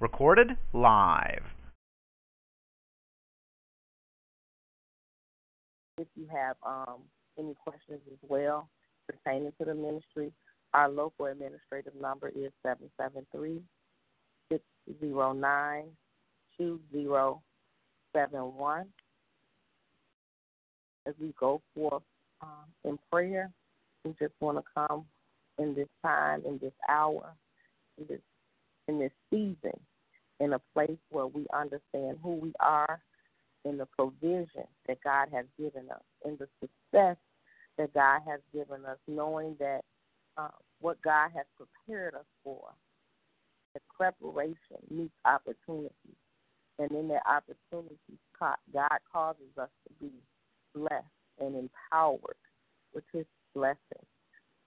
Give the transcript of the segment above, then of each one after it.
Recorded live. If you have um, any questions as well pertaining to the ministry, our local administrative number is 773 609 2071. As we go forth um, in prayer, we just want to come in this time, in this hour, in this in this season, in a place where we understand who we are, in the provision that God has given us, in the success that God has given us, knowing that uh, what God has prepared us for, the preparation meets opportunity, and in that opportunity, God causes us to be blessed and empowered with His blessing.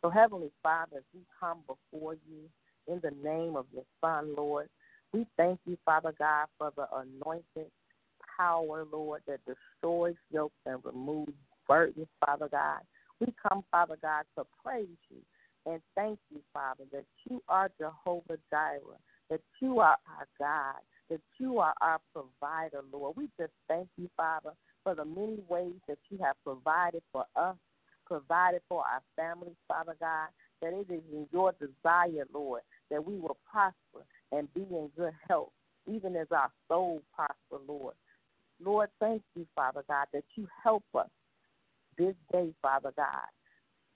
So, Heavenly Father, as we come before you in the name of your Son, Lord, we thank you, Father God, for the anointed power, Lord, that destroys yokes and removes burdens, Father God. We come, Father God, to praise you and thank you, Father, that you are Jehovah Jireh, that you are our God, that you are our provider, Lord. We just thank you, Father, for the many ways that you have provided for us, provided for our families, Father God, that it is in your desire, Lord, that we will prosper and be in good health, even as our soul prosper, Lord. Lord, thank you, Father God, that you help us this day, Father God.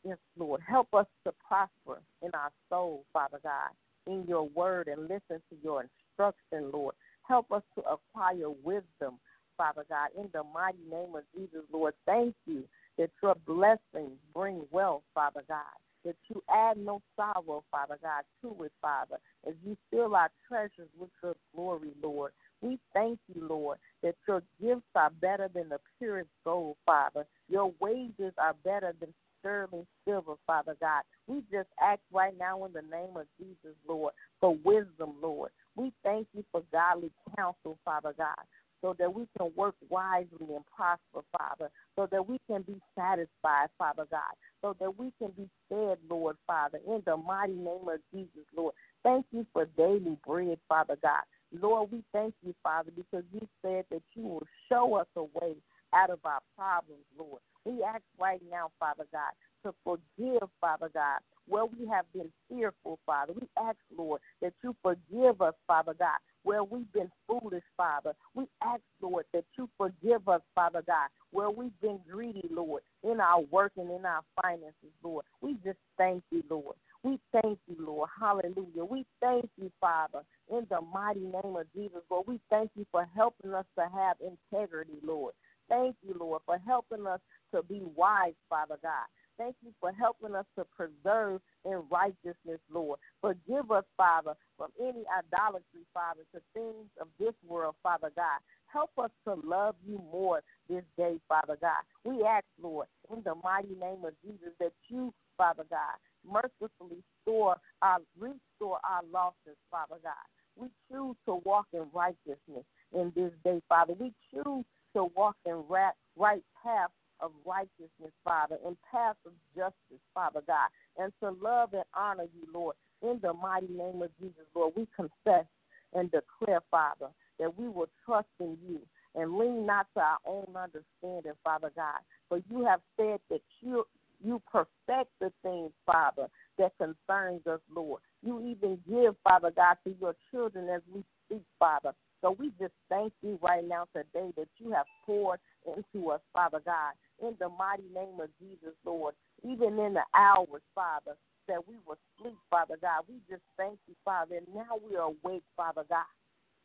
Yes, Lord, help us to prosper in our soul, Father God, in your word and listen to your instruction, Lord. Help us to acquire wisdom, Father God, in the mighty name of Jesus, Lord. Thank you that your blessings bring wealth, Father God. That you add no sorrow, Father God, to it, Father, as you fill our treasures with your glory, Lord. We thank you, Lord, that your gifts are better than the purest gold, Father. Your wages are better than sterling silver, Father God. We just ask right now in the name of Jesus, Lord, for wisdom, Lord. We thank you for godly counsel, Father God, so that we can work wisely and prosper, Father, so that we can be satisfied, Father God, so that we can be fed, Lord, Father, in the mighty name of Jesus, Lord. Thank you for daily bread, Father God. Lord, we thank you, Father, because you said that you will show us a way out of our problems, Lord. We ask right now, Father God, to forgive, Father God, where we have been fearful, Father. We ask, Lord, that you forgive us, Father God, where we've been foolish, Father. We ask, Lord, that you forgive us, Father God, where we've been greedy, Lord, in our work and in our finances, Lord. We just thank you, Lord. We thank you, Lord. Hallelujah. We thank you, Father, in the mighty name of Jesus, Lord. We thank you for helping us to have integrity, Lord. Thank you, Lord, for helping us to be wise, Father God. Thank you for helping us to preserve in righteousness, Lord. Forgive us, Father, from any idolatry, Father, to things of this world, Father God. Help us to love you more this day, Father God. We ask, Lord, in the mighty name of Jesus, that you, Father God, mercifully store our, restore our losses, Father God. We choose to walk in righteousness in this day, Father. We choose to walk in right, right path of righteousness, Father, and path of justice, Father God, and to love and honor you, Lord. In the mighty name of Jesus, Lord, we confess and declare, Father, that we will trust in you and lean not to our own understanding, Father God. For you have said that you you perfect the things, Father, that concerns us, Lord. You even give, Father God, to your children as we speak, Father. So we just thank you right now today that you have poured into us, Father God, in the mighty name of Jesus, Lord. Even in the hours, Father, that we will sleep, Father God. We just thank you, Father. And now we are awake, Father God.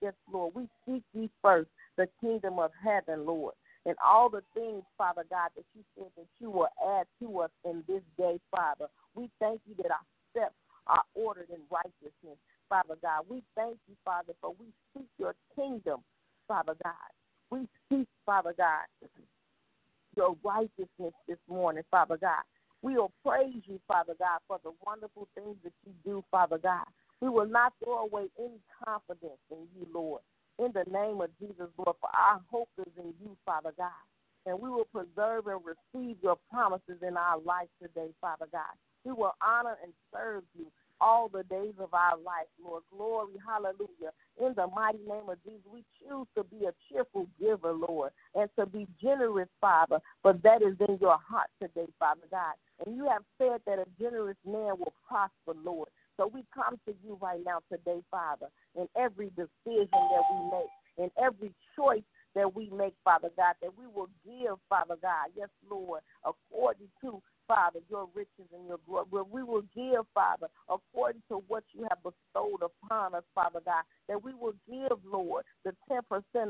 Yes, Lord. We seek ye first the kingdom of heaven, Lord and all the things, Father God, that you said that you will add to us in this day, Father. We thank you that our steps are ordered in righteousness, Father God. We thank you, Father, for we seek your kingdom, Father God. We seek, Father God, your righteousness this morning, Father God. We will praise you, Father God, for the wonderful things that you do, Father God. We will not throw away any confidence in you, Lord in the name of Jesus, Lord, for our hope is in you, Father God. And we will preserve and receive your promises in our life today, Father God. We will honor and serve you all the days of our life, Lord. Glory, hallelujah. In the mighty name of Jesus, we choose to be a cheerful giver, Lord, and to be generous, Father, for that is in your heart today, Father God. And you have said that a generous man will prosper, Lord. So we come to you right now today, Father, in every decision that we make, in every choice that we make, Father God, that we will give, Father God, yes, Lord, according to Father, your riches and your glory. We will give, Father, according to what you have bestowed upon us, Father God. That we will give, Lord, the 10%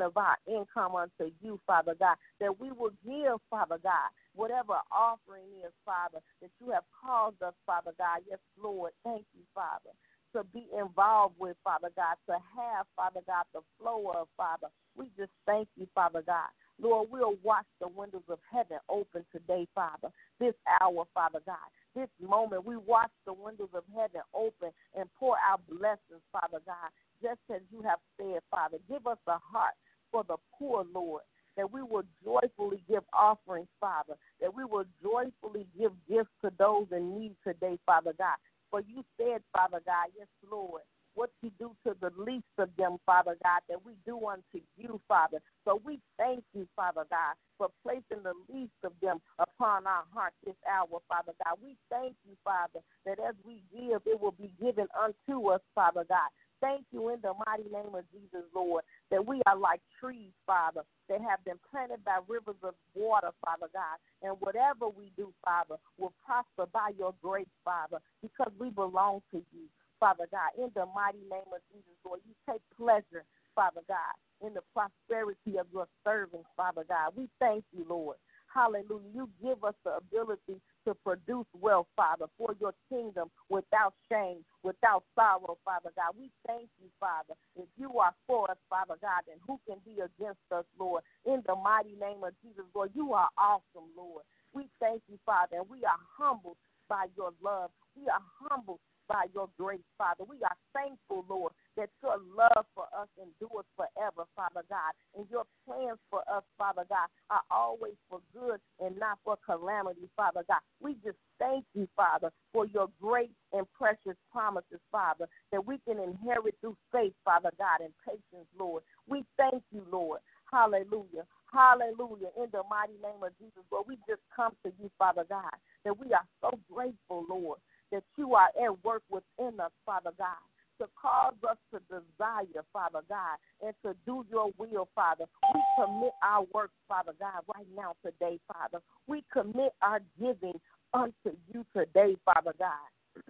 of our income unto you, Father God. That we will give, Father God, whatever offering is, Father, that you have caused us, Father God. Yes, Lord. Thank you, Father to be involved with, Father God, to have, Father God, the flow of, Father. We just thank you, Father God. Lord, we'll watch the windows of heaven open today, Father. This hour, Father God. This moment, we watch the windows of heaven open and pour out blessings, Father God, just as you have said, Father. Give us a heart for the poor, Lord that we will joyfully give offerings, Father, that we will joyfully give gifts to those in need today, Father God. For you said, Father God, yes, Lord, what you do to the least of them, Father God, that we do unto you, Father. So we thank you, Father God, for placing the least of them upon our heart this hour, Father God. We thank you, Father, that as we give, it will be given unto us, Father God. Thank you in the mighty name of Jesus, Lord, that we are like trees, Father, that have been planted by rivers of water, Father God. And whatever we do, Father, will prosper by your grace, Father, because we belong to you. Father God, in the mighty name of Jesus, Lord. You take pleasure, Father God, in the prosperity of your servants, Father God. We thank you, Lord. Hallelujah. You give us the ability to produce wealth, Father, for your kingdom without shame, without sorrow, Father God. We thank you, Father. If you are for us, Father God, then who can be against us, Lord? In the mighty name of Jesus, Lord, you are awesome, Lord. We thank you, Father, and we are humbled by your love. We are humbled by your grace, Father. We are thankful, Lord, that your love for us endures forever, Father God. And your plans for us, Father God, are always for good and not for calamity, Father God. We just thank you, Father, for your great and precious promises, Father, that we can inherit through faith, Father God, and patience, Lord. We thank you, Lord. Hallelujah. Hallelujah. In the mighty name of Jesus, Lord, we just come to you, Father God, that we are so grateful, Lord, that you are at work within us, Father God, to cause us to desire, Father God, and to do your will, Father. We commit our work, Father God, right now today, Father. We commit our giving unto you today, Father God.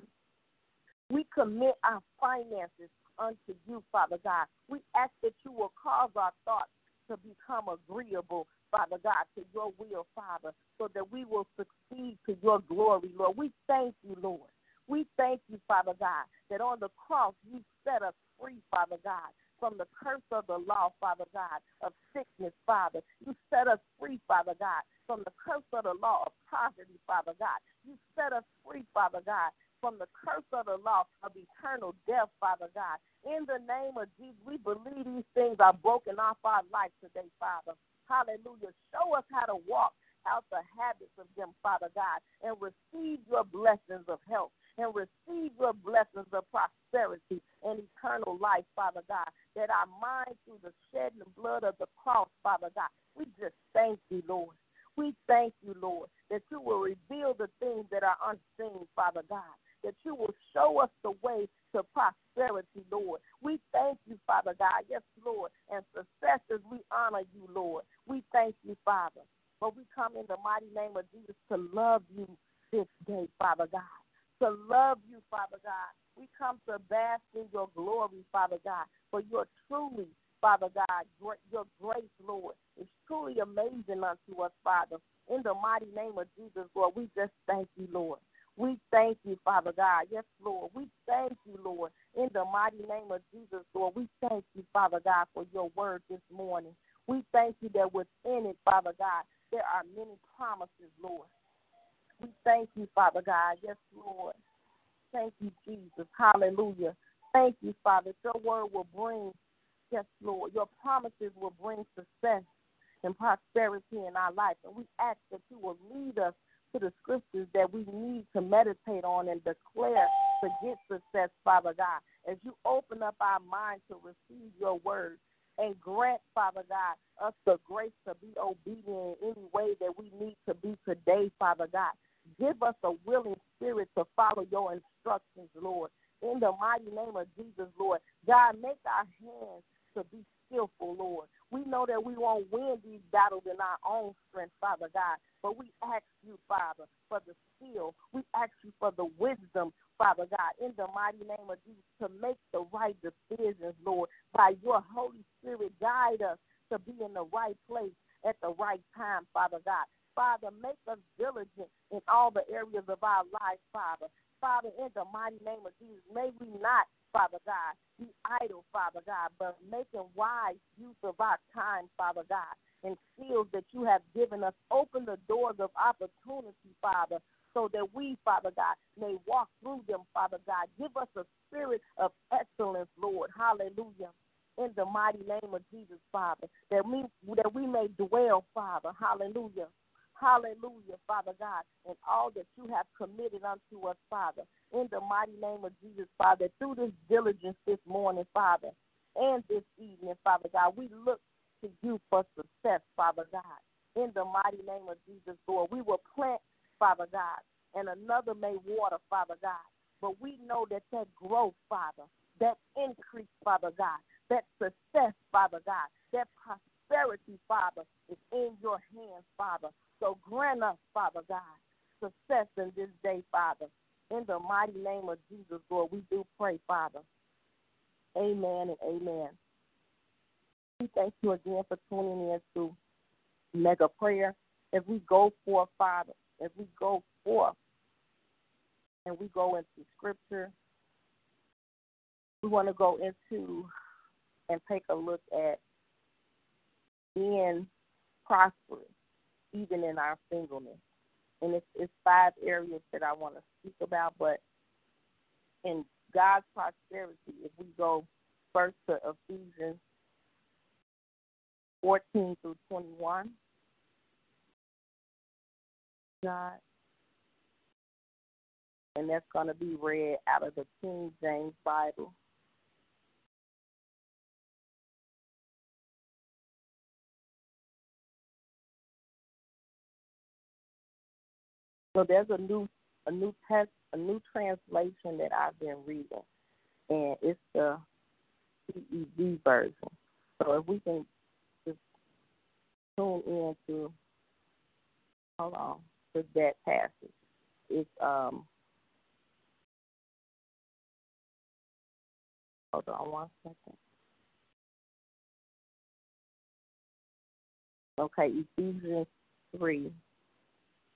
We commit our finances unto you, Father God. We ask that you will cause our thoughts to become agreeable, Father God, to your will, Father, so that we will succeed to your glory, Lord. We thank you, Lord. We thank you, Father God, that on the cross you set us free, Father God, from the curse of the law, Father God, of sickness, Father. You set us free, Father God, from the curse of the law of poverty, Father God. You set us free, Father God, from the curse of the law of eternal death, Father God. In the name of Jesus, we believe these things are broken off our life today, Father. Hallelujah. Show us how to walk out the habits of them, Father God, and receive your blessings of health and receive your blessings of prosperity and eternal life, Father God, that our minds through the shedding of blood of the cross, Father God, we just thank you, Lord. We thank you, Lord, that you will reveal the things that are unseen, Father God, that you will show us the way to prosperity, Lord. We thank you, Father God. Yes, Lord. And successors, we honor you, Lord. We thank you, Father. But we come in the mighty name of Jesus to love you this day, Father God. To love you, Father God. We come to bask in your glory, Father God. For you're truly, Father God, your grace, Lord, is truly amazing unto us, Father. In the mighty name of Jesus, Lord, we just thank you, Lord. We thank you, Father God. Yes, Lord. We thank you, Lord. In the mighty name of Jesus, Lord, we thank you, Father God, for your word this morning. We thank you that within it, Father God, there are many promises, Lord. We thank you, Father God. Yes, Lord. Thank you, Jesus. Hallelujah. Thank you, Father. Your word will bring, yes, Lord, your promises will bring success and prosperity in our life. And we ask that you will lead us to the scriptures that we need to meditate on and declare to get success, Father God. As you open up our mind to receive your word and grant, Father God, us the grace to be obedient in any way that we need to be today, Father God. Give us a willing spirit to follow your instructions, Lord. In the mighty name of Jesus, Lord. God, make our hands to be skillful, Lord. We know that we won't win these battles in our own strength, Father God, but we ask you, Father, for the skill. We ask you for the wisdom, Father God, in the mighty name of Jesus, to make the right decisions, Lord. By your Holy Spirit, guide us to be in the right place at the right time, Father God. Father, make us diligent in all the areas of our life, Father. Father, in the mighty name of Jesus, may we not, Father God, be idle, Father God, but making wise use of our time, Father God, and skills that you have given us. Open the doors of opportunity, Father, so that we, Father God, may walk through them, Father God. Give us a spirit of excellence, Lord. Hallelujah. In the mighty name of Jesus, Father, that we that we may dwell, Father. Hallelujah Hallelujah, Father God, and all that you have committed unto us, Father. In the mighty name of Jesus, Father, through this diligence this morning, Father, and this evening, Father God, we look to you for success, Father God. In the mighty name of Jesus, Lord, we will plant, Father God, and another may water, Father God. But we know that that growth, Father, that increase, Father God, that success, Father God, that prosperity, Father, is in your hands, Father. So grant us, Father God, success in this day, Father. In the mighty name of Jesus, Lord, we do pray, Father. Amen and amen. We thank you again for tuning in to Mega Prayer. If we go forth, Father, if we go forth and we go into Scripture, we want to go into and take a look at being prosperous even in our singleness. And it's, it's five areas that I want to speak about, but in God's prosperity, if we go first to Ephesians 14 through 21, God, and that's going to be read out of the King James Bible. So there's a new a new text a new translation that I've been reading, and it's the CEV version. So if we can just tune in to hold on to that passage, it's um. Hold on one second. Okay, Ephesians 3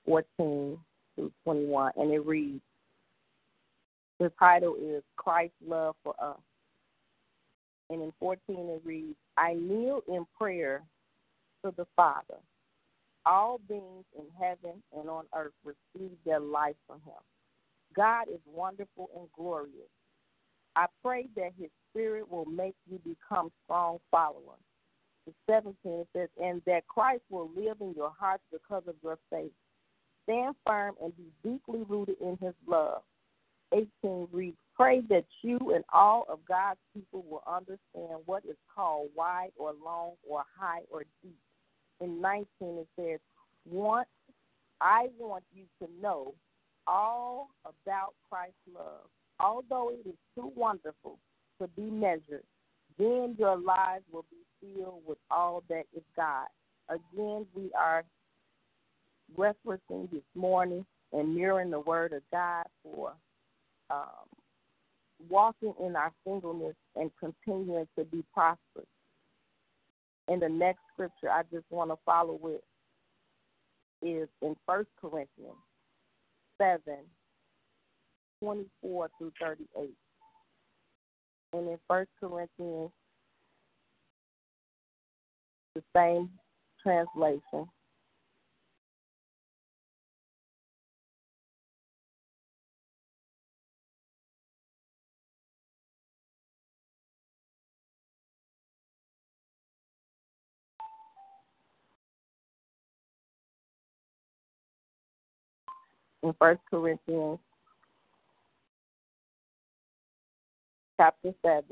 14 through 21, and it reads The title is Christ's Love for Us. And in 14, it reads I kneel in prayer to the Father. All beings in heaven and on earth receive their life from him. God is wonderful and glorious. I pray that his spirit will make you become strong followers. The 17 says, and that Christ will live in your hearts because of your faith. Stand firm and be deeply rooted in his love. 18 reads, Pray that you and all of God's people will understand what is called wide or long or high or deep. In 19 it says, Want I want you to know all about Christ's love. Although it is too wonderful to be measured, then your lives will be filled with all that is God. Again, we are referencing this morning and mirroring the Word of God for um, walking in our singleness and continuing to be prosperous. And the next scripture I just want to follow with is in First Corinthians 7 24 through 38. And in First Corinthians, the same translation, in First Corinthians chapter 7,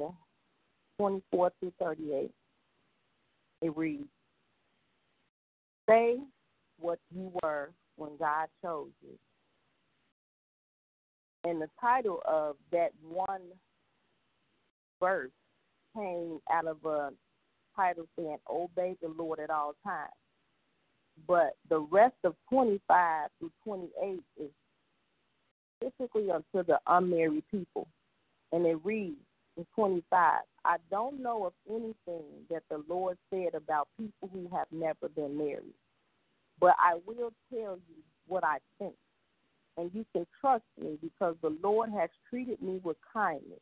24 through 38. It reads, Say what you were when God chose you. And the title of that one verse came out of a title saying, Obey the Lord at all times. But the rest of 25 through 28 is specifically unto the unmarried people. And it reads in 25, I don't know of anything that the Lord said about people who have never been married, but I will tell you what I think. And you can trust me because the Lord has treated me with kindness.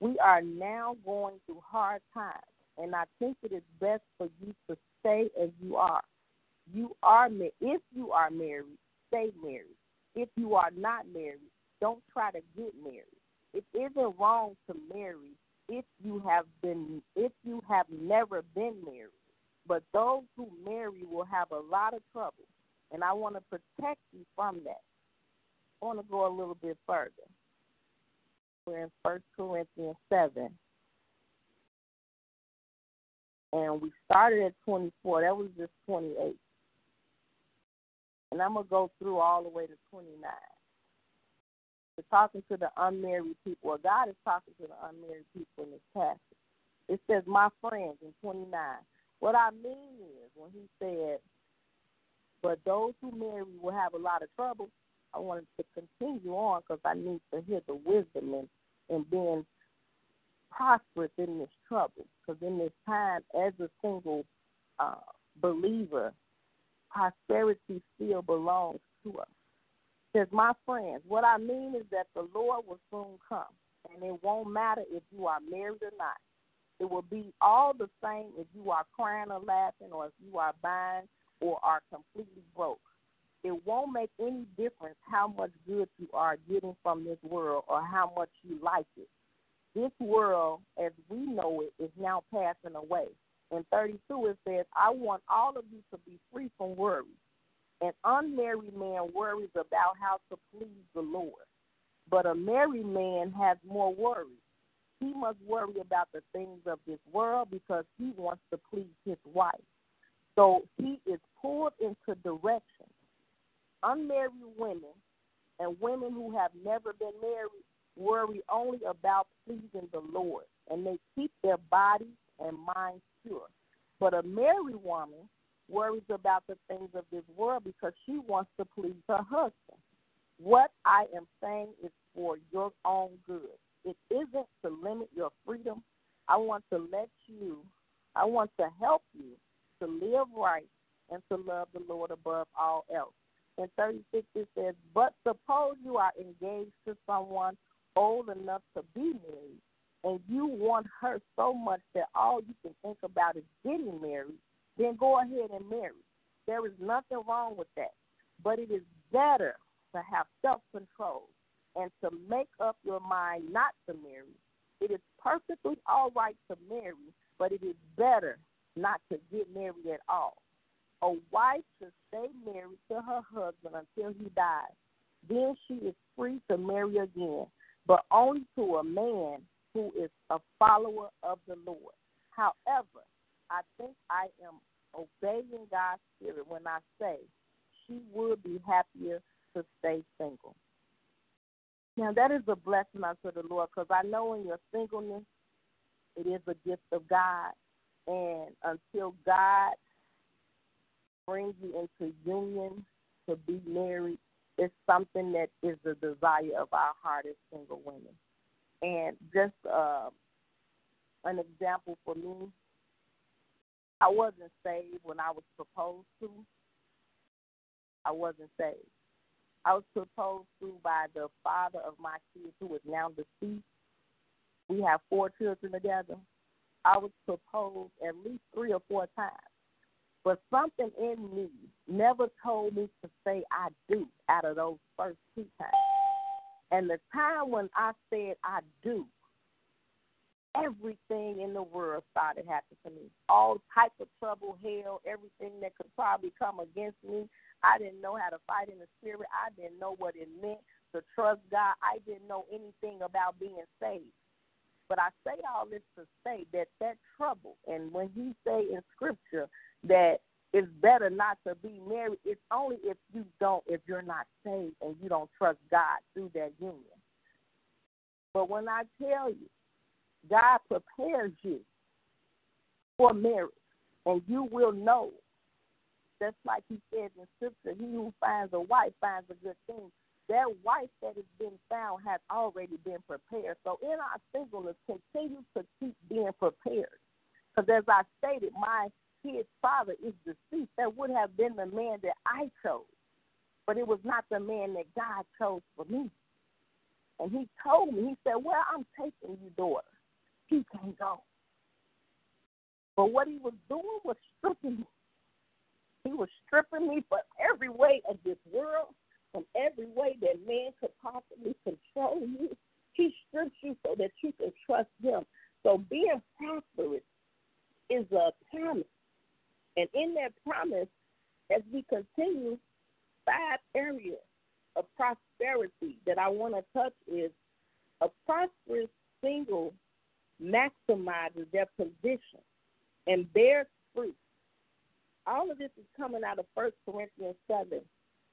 We are now going through hard times, and I think it is best for you to stay as you are. You are if you are married, stay married. If you are not married, don't try to get married. It isn't wrong to marry if you have been if you have never been married. But those who marry will have a lot of trouble, and I want to protect you from that. I want to go a little bit further. We're in First Corinthians seven, and we started at twenty four. That was just twenty eight, and I'm gonna go through all the way to twenty nine talking to the unmarried people, or God is talking to the unmarried people in this passage. It says, My friends in 29. What I mean is, when he said, But those who marry will have a lot of trouble, I wanted to continue on because I need to hear the wisdom and, and being prosperous in this trouble. Because in this time, as a single uh, believer, prosperity still belongs to us says, My friends, what I mean is that the Lord will soon come, and it won't matter if you are married or not. It will be all the same if you are crying or laughing, or if you are buying or are completely broke. It won't make any difference how much good you are getting from this world or how much you like it. This world, as we know it, is now passing away. In 32, it says, I want all of you to be free from worry an unmarried man worries about how to please the Lord, but a married man has more worries. He must worry about the things of this world because he wants to please his wife. So he is pulled into direction. Unmarried women and women who have never been married worry only about pleasing the Lord, and they keep their bodies and minds pure. But a married woman worries about the things of this world because she wants to please her husband. What I am saying is for your own good. It isn't to limit your freedom. I want to let you, I want to help you to live right and to love the Lord above all else. In 36, it says, But suppose you are engaged to someone old enough to be married, and you want her so much that all you can think about is getting married then go ahead and marry. There is nothing wrong with that. But it is better to have self control and to make up your mind not to marry. It is perfectly all right to marry, but it is better not to get married at all. A wife should stay married to her husband until he dies. Then she is free to marry again, but only to a man who is a follower of the Lord. However, I think I am obeying God's spirit when I say she would be happier to stay single. Now, that is a blessing unto the Lord because I know in your singleness, it is a gift of God. And until God brings you into union to be married, it's something that is the desire of our heart as single women. And just uh, an example for me, I wasn't saved when I was proposed to. I wasn't saved. I was proposed to by the father of my kids who is now deceased. We have four children together. I was proposed at least three or four times. But something in me never told me to say I do out of those first two times. And the time when I said I do, everything in the world started happening to me. All type of trouble, hell, everything that could probably come against me. I didn't know how to fight in the spirit. I didn't know what it meant to trust God. I didn't know anything about being saved. But I say all this to say that that trouble, and when he say in scripture that it's better not to be married, it's only if you don't, if you're not saved and you don't trust God through that union. But when I tell you, God prepares you for marriage, and you will know. Just like he says in scripture, he who finds a wife finds a good thing that wife that has been found has already been prepared. So in our singleness, continue to keep being prepared. Because as I stated, my kid's father is deceased. That would have been the man that I chose. But it was not the man that God chose for me. And he told me, he said, Well, I'm taking you, daughter. He can't go. But what he was doing was stripping me. He was stripping me from every way of this world from every way that man could possibly control you. He strips you so that you can trust him. So being prosperous is a promise. And in that promise, as we continue, five areas of prosperity that I want to touch is a prosperous single maximizes their position and bears fruit. All of this is coming out of 1 Corinthians 7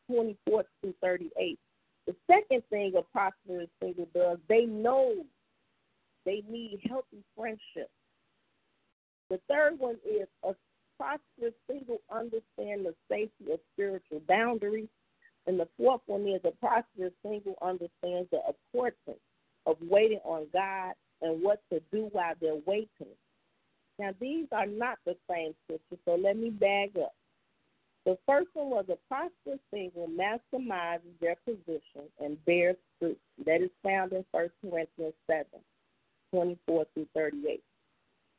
24 through 38. The second thing a prosperous single does, they know they need healthy friendships. The third one is a prosperous single understand the safety of spiritual boundaries. And the fourth one is a prosperous single understands the importance of waiting on God and what to do while they're waiting. Now, these are not the same scriptures, so let me bag up. The first one was a prosperous single maximizes their position and bears fruit. That is found in 1 Corinthians 7, 24 through 38.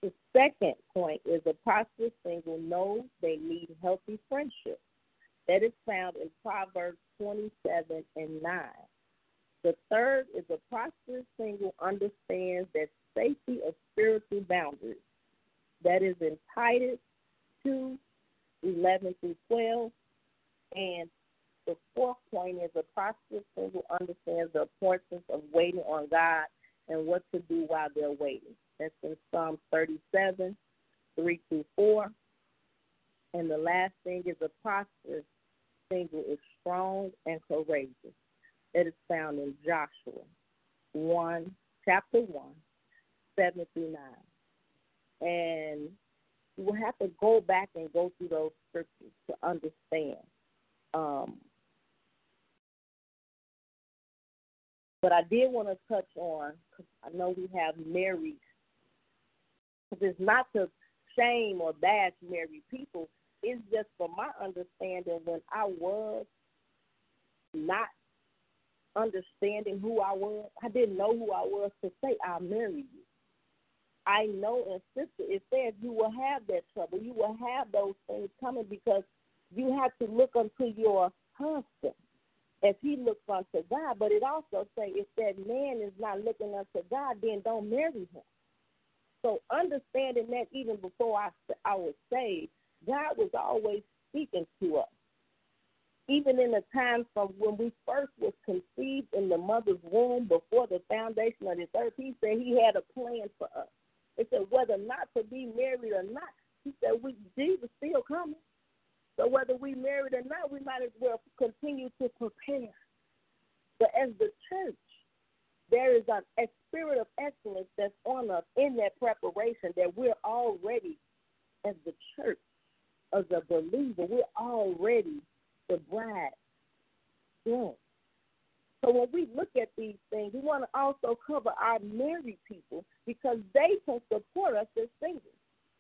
The second point is a prosperous single knows they need healthy friendship. That is found in Proverbs 27 and 9. The third is a prosperous single understands that safety of spiritual boundaries. That is in Titus 2, 11 through 12. And the fourth point is a prosperous single understands the importance of waiting on God and what to do while they're waiting. That's in Psalm 37, 3 through 4. And the last thing is a prosperous single is strong and courageous. It is found in Joshua 1, chapter 1, 7 through 9. And you will have to go back and go through those scriptures to understand. Um, but I did want to touch on, because I know we have married, because it's not to shame or bash married people. It's just for my understanding when I was not understanding who I was, I didn't know who I was to say, I'll marry you. I know and sister, it says you will have that trouble. You will have those things coming because you have to look unto your husband as he looks unto God. But it also say if that man is not looking unto God, then don't marry him. So understanding that even before I, I was saved, God was always speaking to us. Even in the time from when we first was conceived in the mother's womb before the foundation of this earth, he said he had a plan for us. It said whether not to be married or not. He said we Jesus still coming. So whether we married or not, we might as well continue to prepare. But as the church, there is a, spirit of excellence that's on us in that preparation that we're already, as the church, as a believer, we're already the bride. Yeah. So when we look at these things, we want to also cover our married people because they can support us as singles.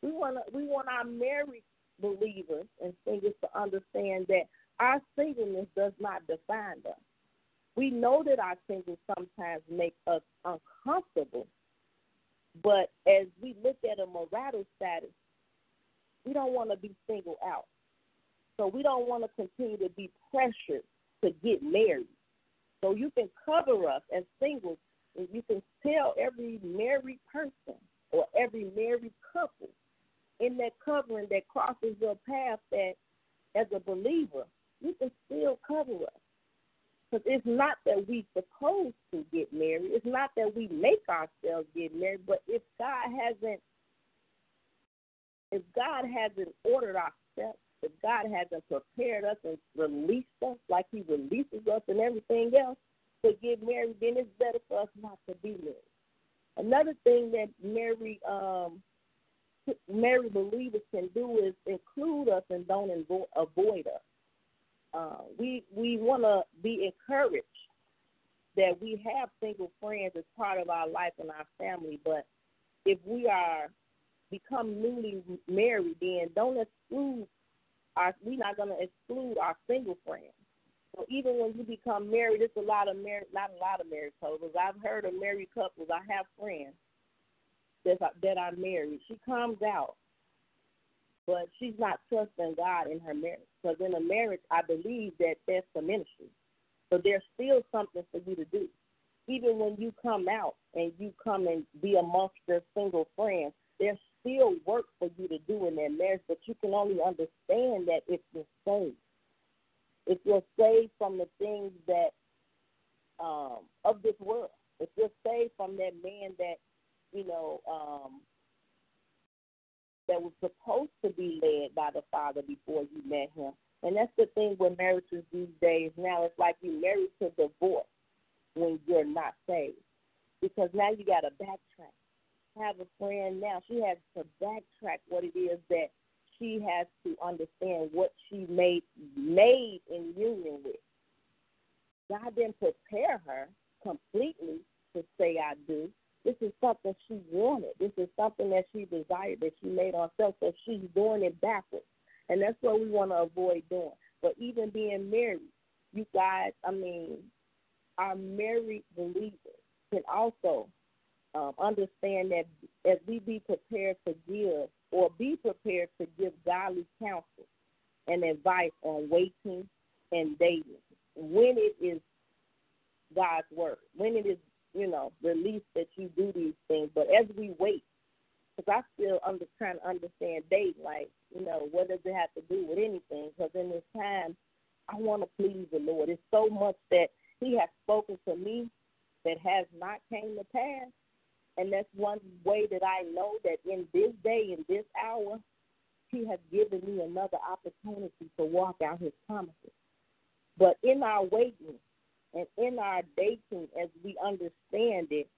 We want to, we want our married believers and singles to understand that our singleness does not define us. We know that our singles sometimes make us uncomfortable, but as we look at a marital status, we don't want to be single out. So we don't want to continue to be pressured to get married. So you can cover us as singles, and you can tell every married person or every married couple in that covering that crosses your path that as a believer, you can because it's not that we supposed to get married. It's not that we make ourselves get married, but if God hasn't if God hasn't ordered our steps, if God hasn't prepared us and released us like He releases us and everything else to get married, then it's better for us not to be married. Another thing that Mary um Mary believers can do is include us and don't avoid us. Uh, we we want to be encouraged that we have single friends as part of our life and our family, but if we are become newly married, then don't exclude our. We're not going to exclude our single friends. So even when you become married, it's a lot of married, not a lot of married couples. I've heard of married couples. I have friends that that are married. She comes out, but she's not trusting God in her marriage. Because in a marriage, I believe that there's the ministry. So there's still something for you to do. Even when you come out and you come and be amongst your single friends, there's still work for you to do in that marriage, but you can only understand that if you're saved. If you're saved from the things that um, of this world, if you're saved from that man that you know, um, that was supposed to be led by the Father before you met him. And that's the thing with marriages these days. Now it's like you married to divorce when you're not saved. Because now you got to backtrack. I have a friend now, she has to backtrack what it is that she has to understand what she made made in union with. God didn't prepare her completely to say I do, this is something she wanted. This is something that she desired that she made herself. So she's doing it backwards. And that's what we want to avoid doing. But even being married, you guys, I mean, our married believers can also um, understand that as we be prepared to give or be prepared to give godly counsel and advice on waiting and dating when it is God's word, when it is you know, release that you do these things. But as we wait, because I still under trying to understand dating, like, you know, what does it have to do with anything? Because in this time, I want to please the Lord. It's so much that He has spoken to me that has not came to pass. And that's one way that I know that in this day, in this hour, He has given me another opportunity to walk out His promises. But in our waiting, and in our dating, as we understand it,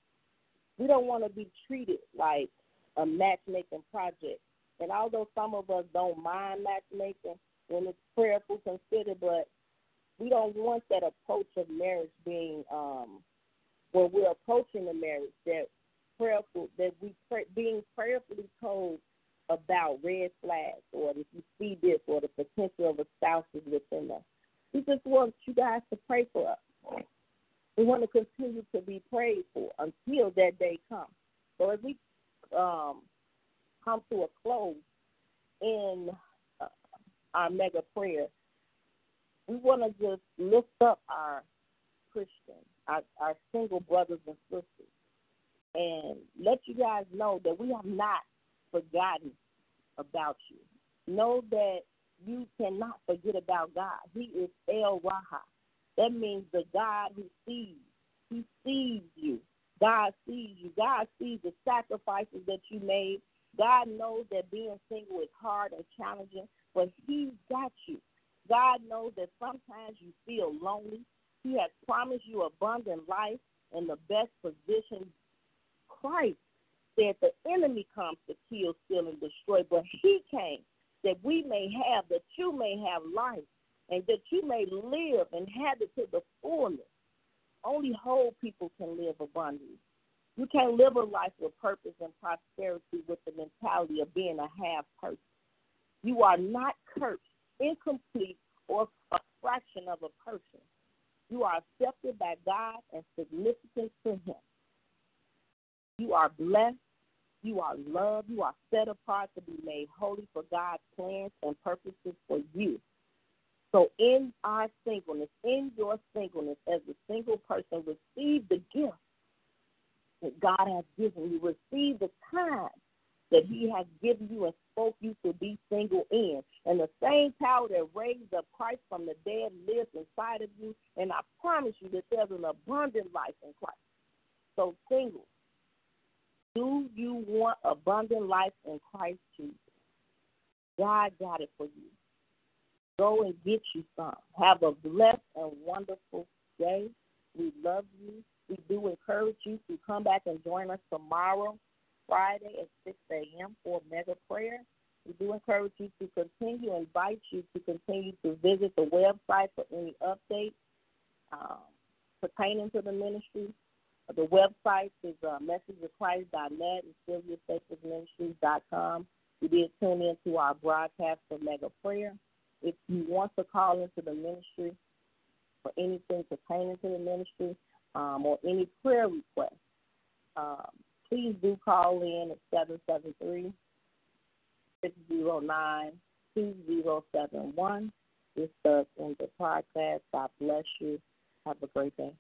we don't want to be treated like a matchmaking project. And although some of us don't mind matchmaking when it's prayerful considered, but we don't want that approach of marriage being um, when we're approaching the marriage that prayerful that we pray, being prayerfully told about red flags or if you see this or the potential of a spouse is within us. We just want you guys to pray for us. We want to continue to be prayed for until that day comes. So as we um, come to a close in uh, our mega prayer, we want to just lift up our Christians, our, our single brothers and sisters, and let you guys know that we have not forgotten about you. Know that you cannot forget about God. He is El Roi. That means the God who sees. He sees you. God sees you. God sees the sacrifices that you made. God knows that being single is hard and challenging, but He's got you. God knows that sometimes you feel lonely. He has promised you abundant life and the best position. Christ said the enemy comes to kill, steal, and destroy, but He came that we may have, that you may have life and that you may live and have it to the fullness. Only whole people can live abundantly. You can't live a life with purpose and prosperity with the mentality of being a half person. You are not cursed, incomplete, or a fraction of a person. You are accepted by God and significant to Him. You are blessed. You are loved. You are set apart to be made holy for God's plans and purposes for you. So, in our singleness, in your singleness, as a single person, receive the gift that God has given you. Receive the time that He has given you and spoke you to be single in. And the same power that raised up Christ from the dead lives inside of you. And I promise you that there's an abundant life in Christ. So, single, do you want abundant life in Christ Jesus? God got it for you. Go and get you some. Have a blessed and wonderful day. We love you. We do encourage you to come back and join us tomorrow, Friday at 6 a.m. for mega prayer. We do encourage you to continue, invite you to continue to visit the website for any updates um, pertaining to the ministry. The website is uh, messageofchrist.net and SylviaStaplersMinistries.com. We did tune into our broadcast for Mega Prayer. If you want to call into the ministry for anything pertaining to the ministry um, or any prayer requests, um, please do call in at 773 609 2071. This does end the podcast. God bless you. Have a great day.